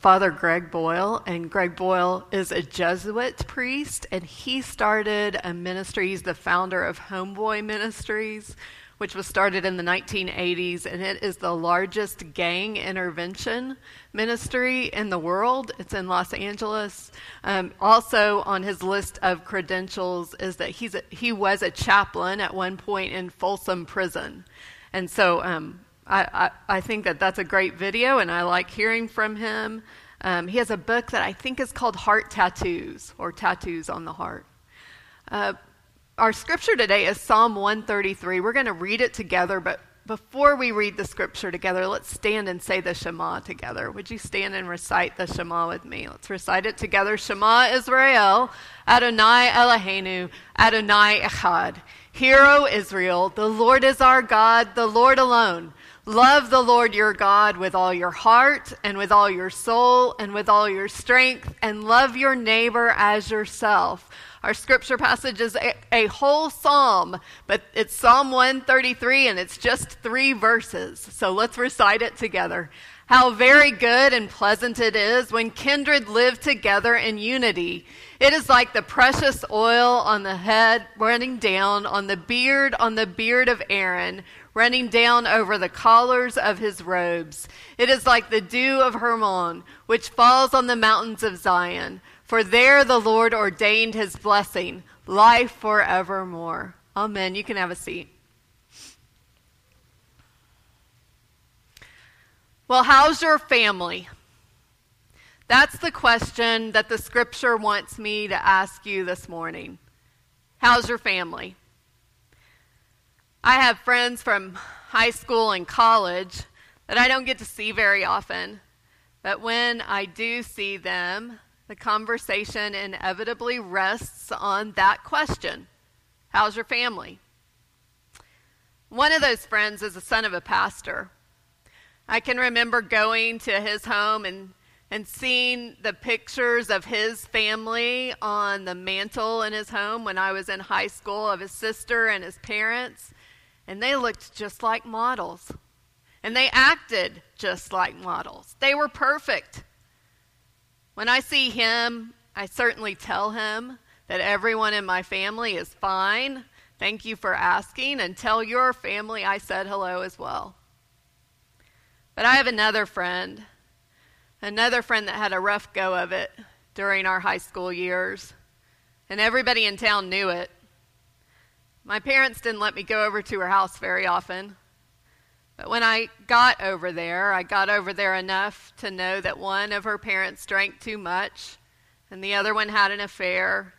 Father Greg Boyle, and Greg Boyle is a Jesuit priest, and he started a ministry. He's the founder of Homeboy Ministries, which was started in the 1980s, and it is the largest gang intervention ministry in the world. It's in Los Angeles. Um, also, on his list of credentials is that he's a, he was a chaplain at one point in Folsom Prison. And so um, I, I, think that that's a great video, and I like hearing from him. Um, he has a book that I think is called Heart Tattoos, or Tattoos on the Heart. Uh, our scripture today is Psalm 133. We're going to read it together, but before we read the scripture together, let's stand and say the Shema together. Would you stand and recite the Shema with me? Let's recite it together. Shema Israel, Adonai Eloheinu, Adonai Echad. Hear, O Israel, the Lord is our God, the Lord alone. Love the Lord your God with all your heart and with all your soul and with all your strength, and love your neighbor as yourself. Our scripture passage is a, a, whole psalm, but it's Psalm 133 and it's just three verses. So let's recite it together. How very good and pleasant it is when kindred live together in unity. It is like the precious oil on the head running down on the beard, on the beard of Aaron, running down over the collars of his robes. It is like the dew of Hermon, which falls on the mountains of Zion. For there the Lord ordained his blessing, life forevermore. Amen. You can have a seat. Well, how's your family? That's the question that the scripture wants me to ask you this morning. How's your family? I have friends from high school and college that I don't get to see very often, but when I do see them, the conversation inevitably rests on that question How's your family? One of those friends is the son of a pastor. I can remember going to his home and, and seeing the pictures of his family on the mantle in his home when I was in high school of his sister and his parents, and they looked just like models. And they acted just like models. They were perfect. When I see him, I certainly tell him that everyone in my family is fine. Thank you for asking, and tell your family I said hello as well. But I have another friend, another friend that had a rough go of it during our high school years, and everybody in town knew it. My parents didn't let me go over to her house very often. But when I got over there, I got over there enough to know that one of her parents drank too much and the other one had an affair,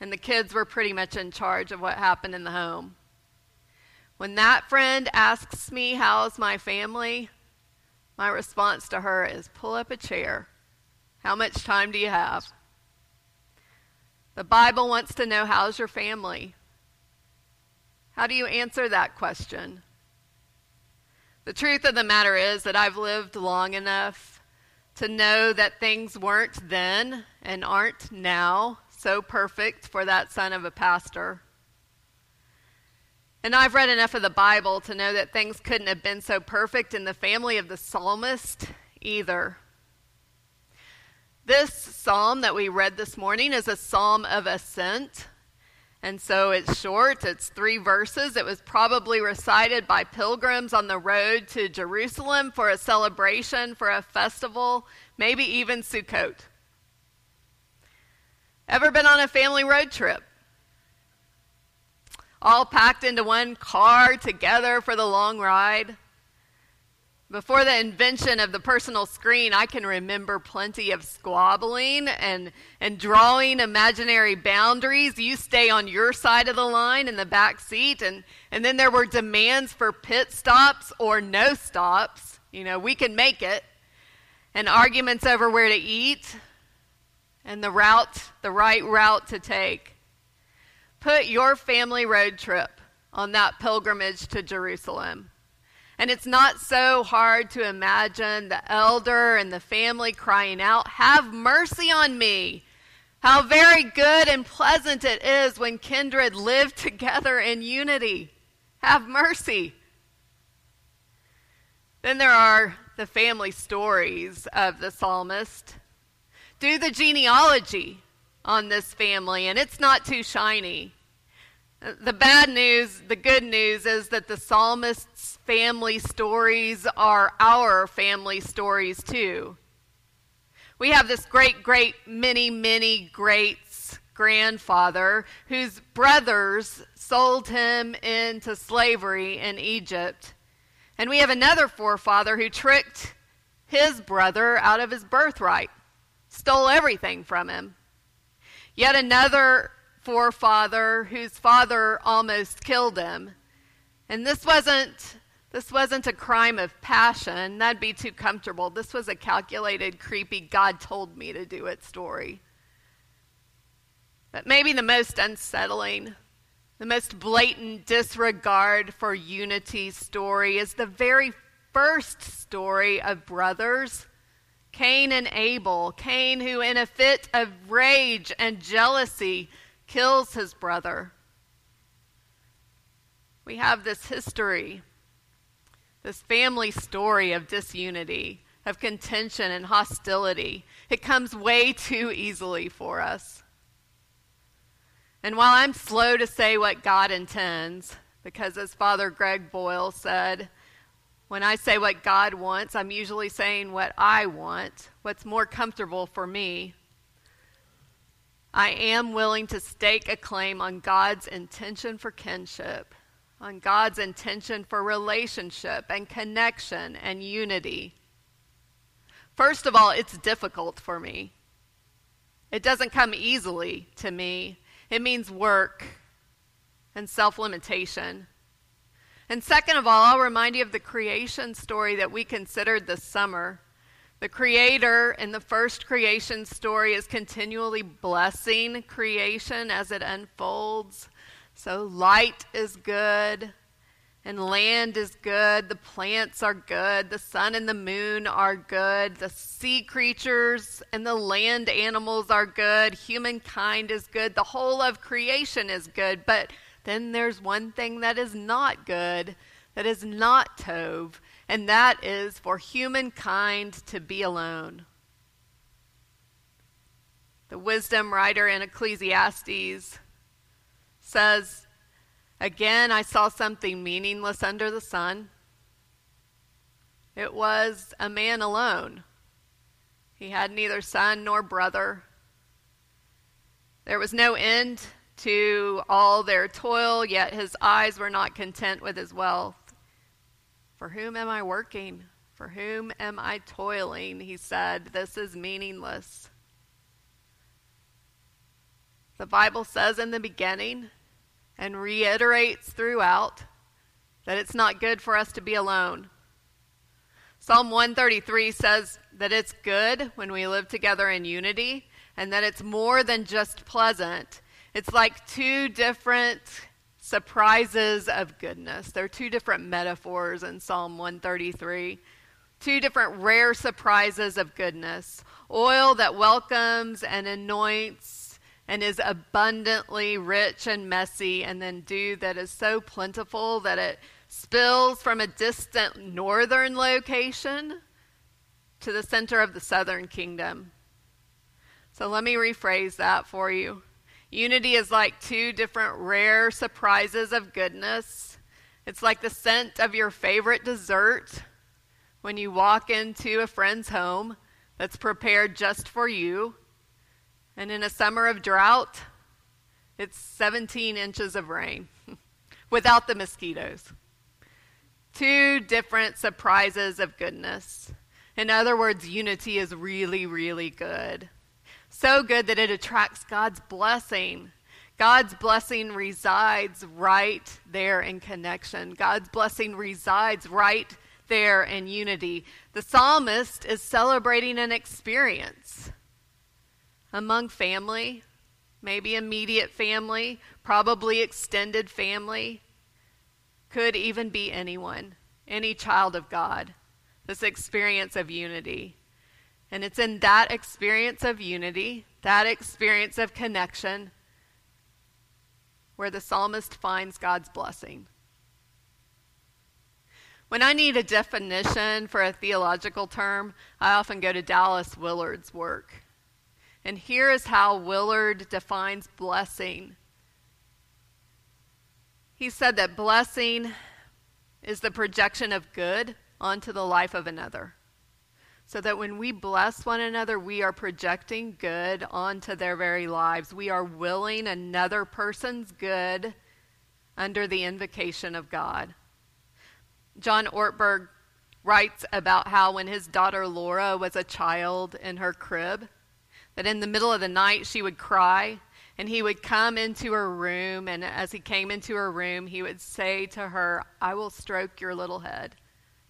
and the kids were pretty much in charge of what happened in the home. When that friend asks me, How's my family? my response to her is, Pull up a chair. How much time do you have? The Bible wants to know, How's your family? How do you answer that question? The truth of the matter is that I've lived long enough to know that things weren't then and aren't now so perfect for that son of a pastor. And I've read enough of the Bible to know that things couldn't have been so perfect in the family of the psalmist either. This psalm that we read this morning is a psalm of ascent. And so it's short, it's three verses. It was probably recited by pilgrims on the road to Jerusalem for a celebration, for a festival, maybe even Sukkot. Ever been on a family road trip? All packed into one car together for the long ride? Before the invention of the personal screen, I can remember plenty of squabbling and, and drawing imaginary boundaries. You stay on your side of the line in the back seat, and, and then there were demands for pit stops or no stops. You know, we can make it. And arguments over where to eat and the route, the right route to take. Put your family road trip on that pilgrimage to Jerusalem. And it's not so hard to imagine the elder and the family crying out, Have mercy on me. How very good and pleasant it is when kindred live together in unity. Have mercy. Then there are the family stories of the psalmist. Do the genealogy on this family, and it's not too shiny. The bad news, the good news is that the psalmist's family stories are our family stories too. We have this great, great, many, many greats grandfather whose brothers sold him into slavery in Egypt. And we have another forefather who tricked his brother out of his birthright, stole everything from him. Yet another forefather whose father almost killed him. And this wasn't this wasn't a crime of passion. That'd be too comfortable. This was a calculated, creepy, God told me to do it story. But maybe the most unsettling, the most blatant disregard for unity story is the very first story of brothers Cain and Abel. Cain, who in a fit of rage and jealousy kills his brother. We have this history, this family story of disunity, of contention and hostility. It comes way too easily for us. And while I'm slow to say what God intends, because as Father Greg Boyle said, when I say what God wants, I'm usually saying what I want, what's more comfortable for me. I am willing to stake a claim on God's intention for kinship, on God's intention for relationship and connection and unity. First of all, it's difficult for me. It doesn't come easily to me. It means work and self limitation. And second of all, I'll remind you of the creation story that we considered this summer. The Creator in the first creation story is continually blessing creation as it unfolds. So, light is good, and land is good. The plants are good. The sun and the moon are good. The sea creatures and the land animals are good. Humankind is good. The whole of creation is good. But then there's one thing that is not good, that is not Tov, and that is for humankind to be alone. The wisdom writer in Ecclesiastes says, Again, I saw something meaningless under the sun. It was a man alone. He had neither son nor brother. There was no end to all their toil, yet his eyes were not content with his wealth. For whom am I working? For whom am I toiling? He said, This is meaningless. The Bible says in the beginning and reiterates throughout that it's not good for us to be alone. Psalm 133 says that it's good when we live together in unity and that it's more than just pleasant. It's like two different surprises of goodness. There are two different metaphors in Psalm 133. Two different rare surprises of goodness. Oil that welcomes and anoints and is abundantly rich and messy, and then dew that is so plentiful that it spills from a distant northern location to the center of the southern kingdom. So let me rephrase that for you. Unity is like two different rare surprises of goodness. It's like the scent of your favorite dessert when you walk into a friend's home that's prepared just for you. And in a summer of drought, it's 17 inches of rain without the mosquitoes. Two different surprises of goodness. In other words, unity is really, really good. So good that it attracts God's blessing. God's blessing resides right there in connection. God's blessing resides right there in unity. The psalmist is celebrating an experience among family, maybe immediate family, probably extended family, could even be anyone, any child of God. This experience of unity. And it's in that experience of unity, that experience of connection, where the psalmist finds God's blessing. When I need a definition for a theological term, I often go to Dallas Willard's work. And here is how Willard defines blessing. He said that blessing is the projection of good onto the life of another. So that when we bless one another, we are projecting good onto their very lives. We are willing another person's good under the invocation of God. John Ortberg writes about how when his daughter Laura was a child in her crib, that in the middle of the night she would cry and he would come into her room and as he came into her room he would say to her i will stroke your little head.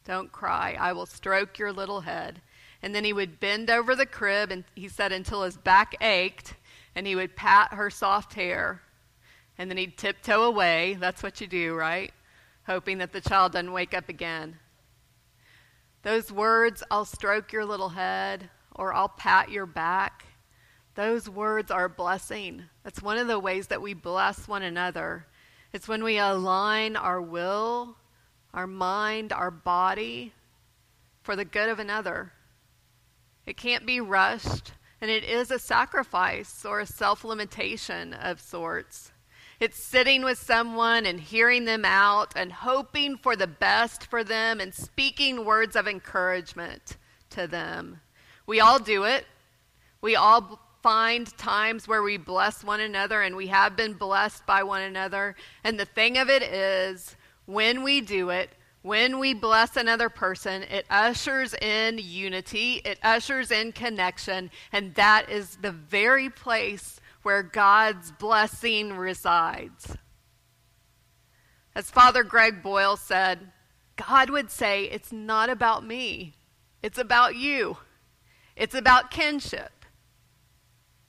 Don't cry. I will stroke your little head. And then he would bend over the crib and he said until his back ached and he would pat her soft hair. And then he'd tiptoe away. That's what you do right? Hoping that the child doesn't wake up again. Those words i'll stroke your little head or i'll pat your back those words are blessing. That's one of the ways that we bless one another. It's when we align our will, our mind, our body for the good of another. It can't be rushed, and it is a sacrifice or a self limitation of sorts. It's sitting with someone and hearing them out and hoping for the best for them and speaking words of encouragement to them. We all do it. We all find times where we bless one another and we have been blessed by one another. And the thing of it is, when we do it, when we bless another person, it ushers in unity, it ushers in connection, and that is the very place where God's blessing resides. As Father Greg Boyle said, God would say, It's not about me, it's about you, it's about kinship.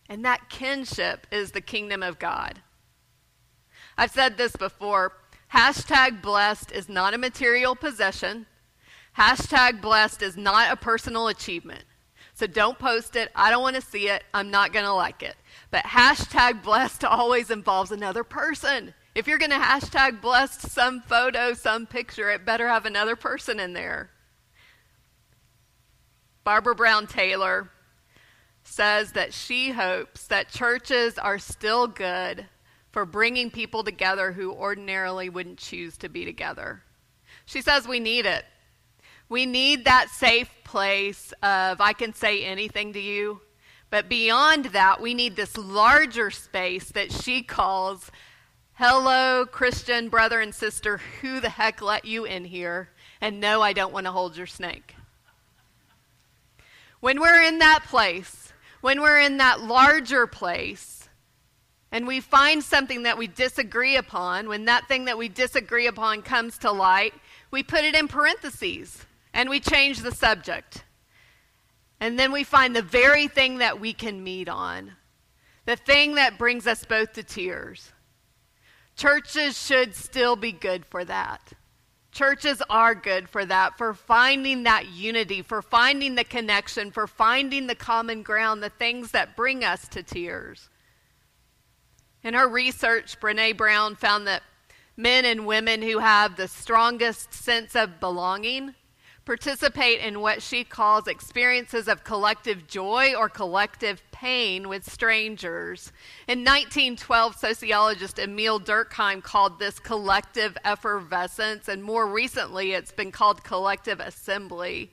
And that kinship is the kingdom of God. I've said this before. Hashtag blessed is not a material possession. Hashtag blessed is not a personal achievement. So don't post it. I don't want to see it. I'm not going to like it. But hashtag blessed always involves another person. If you're going to hashtag blessed some photo, some picture, it better have another person in there. Barbara Brown Taylor says that she hopes that churches are still good for bringing people together who ordinarily wouldn't choose to be together. She says we need it. We need that safe place of, I can say anything to you. But beyond that, we need this larger space that she calls, Hello, Christian brother and sister, who the heck let you in here? And no, I don't want to hold your snake. When we're in that place, when we're in that larger place and we find something that we disagree upon, when that thing that we disagree upon comes to light, we put it in parentheses and we change the subject. And then we find the very thing that we can meet on, the thing that brings us both to tears. Churches should still be good for that. Churches are good for that, for finding that unity, for finding the connection, for finding the common ground, the things that bring us to tears. In her research, Brene Brown found that men and women who have the strongest sense of belonging participate in what she calls experiences of collective joy or collective pain with strangers. In 1912, sociologist Emile Durkheim called this collective effervescence, and more recently, it's been called collective assembly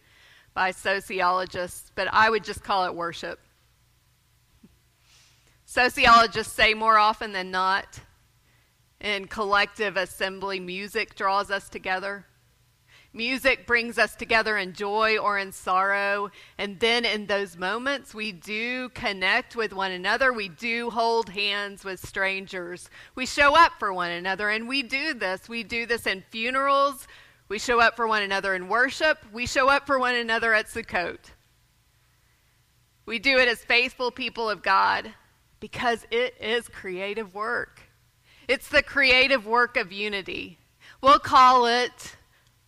by sociologists, but I would just call it worship. Sociologists say more often than not, in collective assembly, music draws us together. Music brings us together in joy or in sorrow. And then in those moments, we do connect with one another. We do hold hands with strangers. We show up for one another. And we do this. We do this in funerals. We show up for one another in worship. We show up for one another at Sukkot. We do it as faithful people of God because it is creative work. It's the creative work of unity. We'll call it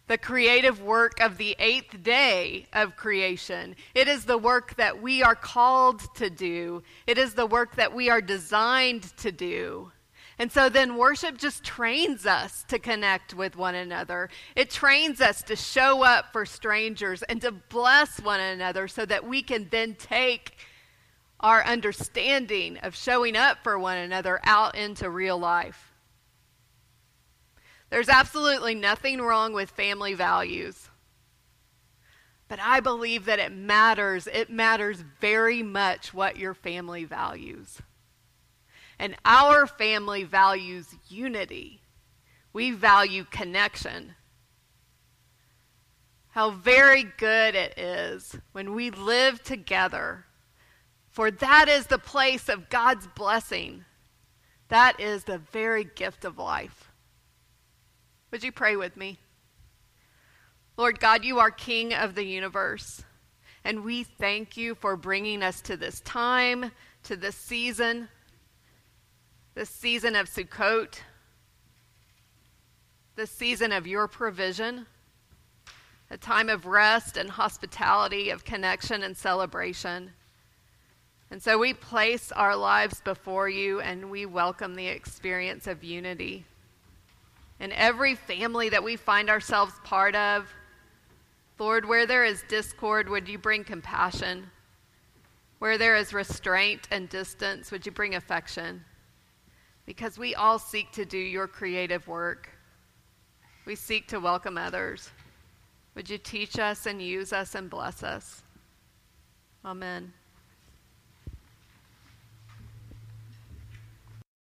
the creative work of the eighth day of creation. It is the work that we are called to do, it is the work that we are designed to do. And so then worship just trains us to connect with one another. It trains us to show up for strangers and to bless one another so that we can then take our understanding of showing up for one another out into real life. There's absolutely nothing wrong with family values. But I believe that it matters. It matters very much what your family values. And our family values unity. We value connection. How very good it is when we live together. For that is the place of God's blessing. That is the very gift of life. Would you pray with me? Lord God, you are King of the universe. And we thank you for bringing us to this time, to this season this season of Sukkot, this season of your provision, a time of rest and hospitality, of connection and celebration. And so we place our lives before you and we welcome the experience of unity. In every family that we find ourselves part of, Lord, where there is discord, would you bring compassion? Where there is restraint and distance, would you bring affection? because we all seek to do your creative work. We seek to welcome others. Would you teach us and use us and bless us? Amen.